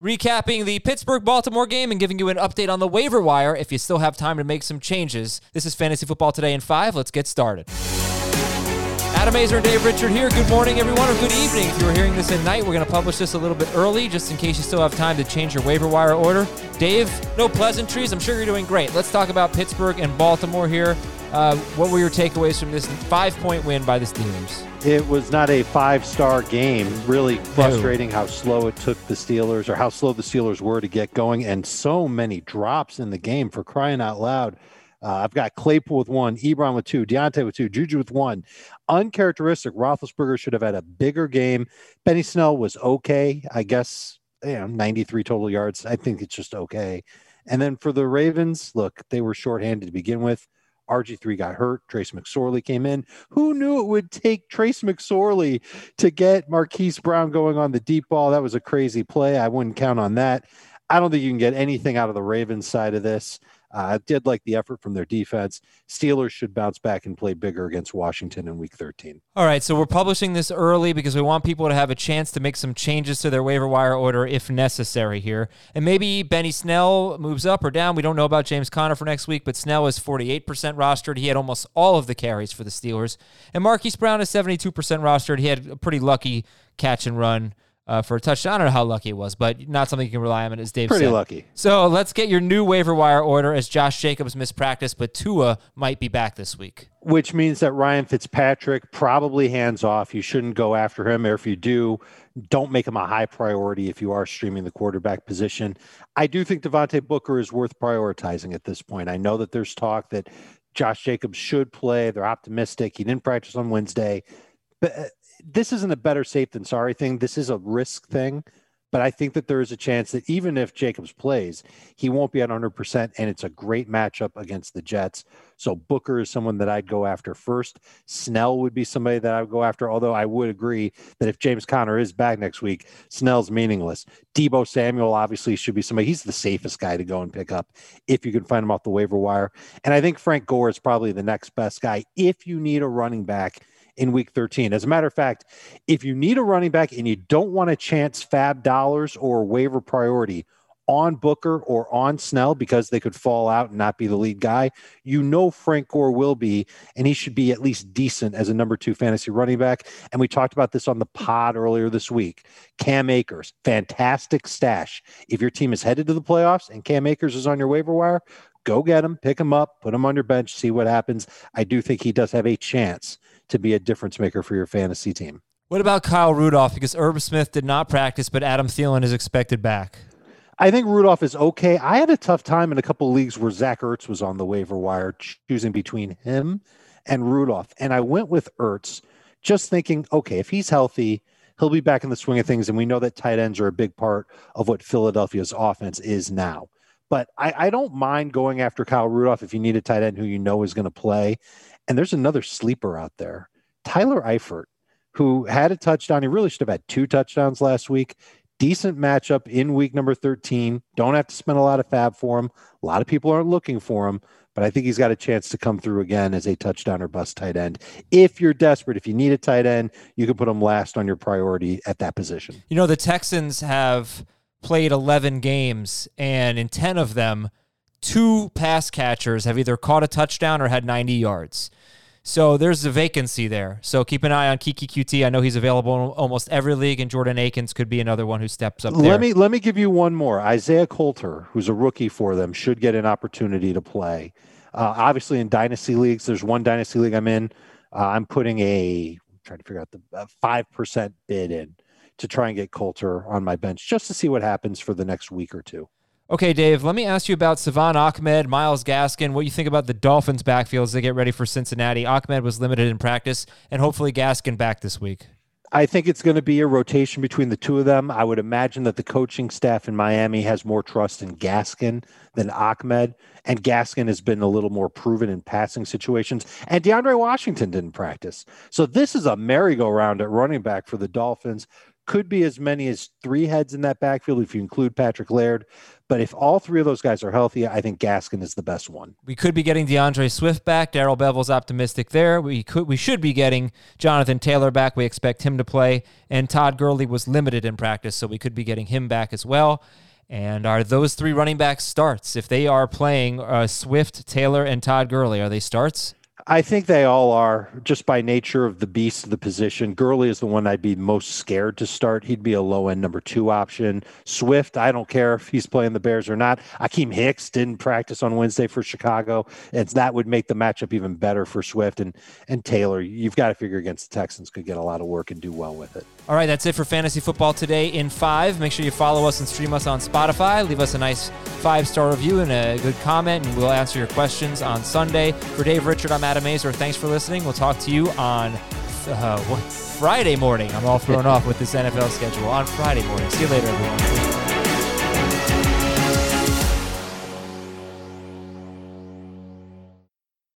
Recapping the Pittsburgh Baltimore game and giving you an update on the waiver wire if you still have time to make some changes. This is Fantasy Football Today in 5. Let's get started. Adam Aizer and Dave Richard here. Good morning, everyone, or good evening. If you are hearing this at night, we're going to publish this a little bit early just in case you still have time to change your waiver wire order. Dave, no pleasantries. I'm sure you're doing great. Let's talk about Pittsburgh and Baltimore here. Uh, what were your takeaways from this five point win by the Steelers? It was not a five star game. Really frustrating how slow it took the Steelers or how slow the Steelers were to get going, and so many drops in the game for crying out loud. Uh, I've got Claypool with one, Ebron with two, Diontae with two, Juju with one. Uncharacteristic. Roethlisberger should have had a bigger game. Benny Snell was okay, I guess. You know, 93 total yards. I think it's just okay. And then for the Ravens, look, they were shorthanded to begin with. RG3 got hurt. Trace McSorley came in. Who knew it would take Trace McSorley to get Marquise Brown going on the deep ball? That was a crazy play. I wouldn't count on that. I don't think you can get anything out of the Ravens side of this. Uh, I did like the effort from their defense. Steelers should bounce back and play bigger against Washington in week 13. All right, so we're publishing this early because we want people to have a chance to make some changes to their waiver wire order if necessary here. And maybe Benny Snell moves up or down. We don't know about James Conner for next week, but Snell is 48% rostered. He had almost all of the carries for the Steelers. And Marquise Brown is 72% rostered. He had a pretty lucky catch and run uh, for a touchdown. I don't know how lucky it was, but not something you can rely on, as Dave Pretty said. lucky. So let's get your new waiver wire order as Josh Jacobs missed practice, but Tua might be back this week. Which means that Ryan Fitzpatrick probably hands off. You shouldn't go after him, or if you do, don't make him a high priority if you are streaming the quarterback position. I do think Devontae Booker is worth prioritizing at this point. I know that there's talk that Josh Jacobs should play. They're optimistic. He didn't practice on Wednesday. But uh, this isn't a better safe than sorry thing. This is a risk thing. But I think that there is a chance that even if Jacobs plays, he won't be at 100%. And it's a great matchup against the Jets. So Booker is someone that I'd go after first. Snell would be somebody that I would go after, although I would agree that if James Conner is back next week, Snell's meaningless. Deebo Samuel obviously should be somebody. He's the safest guy to go and pick up if you can find him off the waiver wire. And I think Frank Gore is probably the next best guy if you need a running back in week 13. As a matter of fact, if you need a running back and you don't want to chance FAAB dollars or waiver priority on Booker or on Snell because they could fall out and not be the lead guy, you know Frank Gore will be, and he should be at least decent as a number two fantasy running back. And we talked about this on the pod earlier this week. Cam Akers, fantastic stash. If your team is headed to the playoffs and Cam Akers is on your waiver wire, go get him, pick him up, put him on your bench, see what happens. I do think he does have a chance to be a difference maker for your fantasy team. What about Kyle Rudolph? Because Irv Smith did not practice, but Adam Thielen is expected back. I think Rudolph is okay. I had a tough time in a couple leagues where Zach Ertz was on the waiver wire, choosing between him and Rudolph. And I went with Ertz, just thinking, okay, if he's healthy, he'll be back in the swing of things. And we know that tight ends are a big part of what Philadelphia's offense is now. But I, I don't mind going after Kyle Rudolph if you need a tight end who you know is going to play. And there's another sleeper out there, Tyler Eifert, who had a touchdown. He really should have had two touchdowns last week. Decent matchup in week number 13. Don't have to spend a lot of FAAB for him. A lot of people aren't looking for him, but I think he's got a chance to come through again as a touchdown or bust tight end. If you're desperate, if you need a tight end, you can put him last on your priority at that position. You know, the Texans have played 11 games, and in 10 of them, two pass catchers have either caught a touchdown or had 90 yards. So there's a vacancy there. So keep an eye on Keke Coutee. I know he's available in almost every league, and Jordan Akins could be another one who steps up there. Let me let me give you one more. Isaiah Coulter, who's a rookie for them, should get an opportunity to play. Uh, obviously, in dynasty leagues, there's one dynasty league I'm in. Uh, I'm putting a I'm trying to figure out the five percent bid in to try and get Coulter on my bench just to see what happens for the next week or two. Okay, Dave, let me ask you about Salvon Ahmed, Myles Gaskin, what do you think about the Dolphins' backfield as they get ready for Cincinnati. Ahmed was limited in practice, and hopefully Gaskin back this week. I think it's going to be a rotation between the two of them. I would imagine that the coaching staff in Miami has more trust in Gaskin than Ahmed, and Gaskin has been a little more proven in passing situations. And DeAndre Washington didn't practice. So this is a merry-go-round at running back for the Dolphins Could be as many as three heads in that backfield if you include Patrick Laird. But if all three of those guys are healthy, I think Gaskin is the best one. We could be getting D'Andre Swift back. Darrell Bevell's optimistic there. We could we should be getting Jonathan Taylor back. We expect him to play. And Todd Gurley was limited in practice, so we could be getting him back as well. And are those three running backs starts? If they are playing uh, Swift, Taylor, and Todd Gurley, are they starts? I think they all are just by nature of the beast of the position. Gurley is the one I'd be most scared to start. He'd be a low end number two option. Swift, I don't care if he's playing the Bears or not. Akiem Hicks didn't practice on Wednesday for Chicago, and that would make the matchup even better for Swift and and Taylor. You've got to figure against the Texans could get a lot of work and do well with it. All right, that's it for fantasy football today in five. Make sure you follow us and stream us on Spotify. Leave us a nice five star review and a good comment, and we'll answer your questions on Sunday. For Dave Richard, I'm Adam Aizer. Thanks for listening. We'll talk to you on uh, Friday morning. I'm all thrown off with this NFL schedule on Friday morning. See you later, everyone.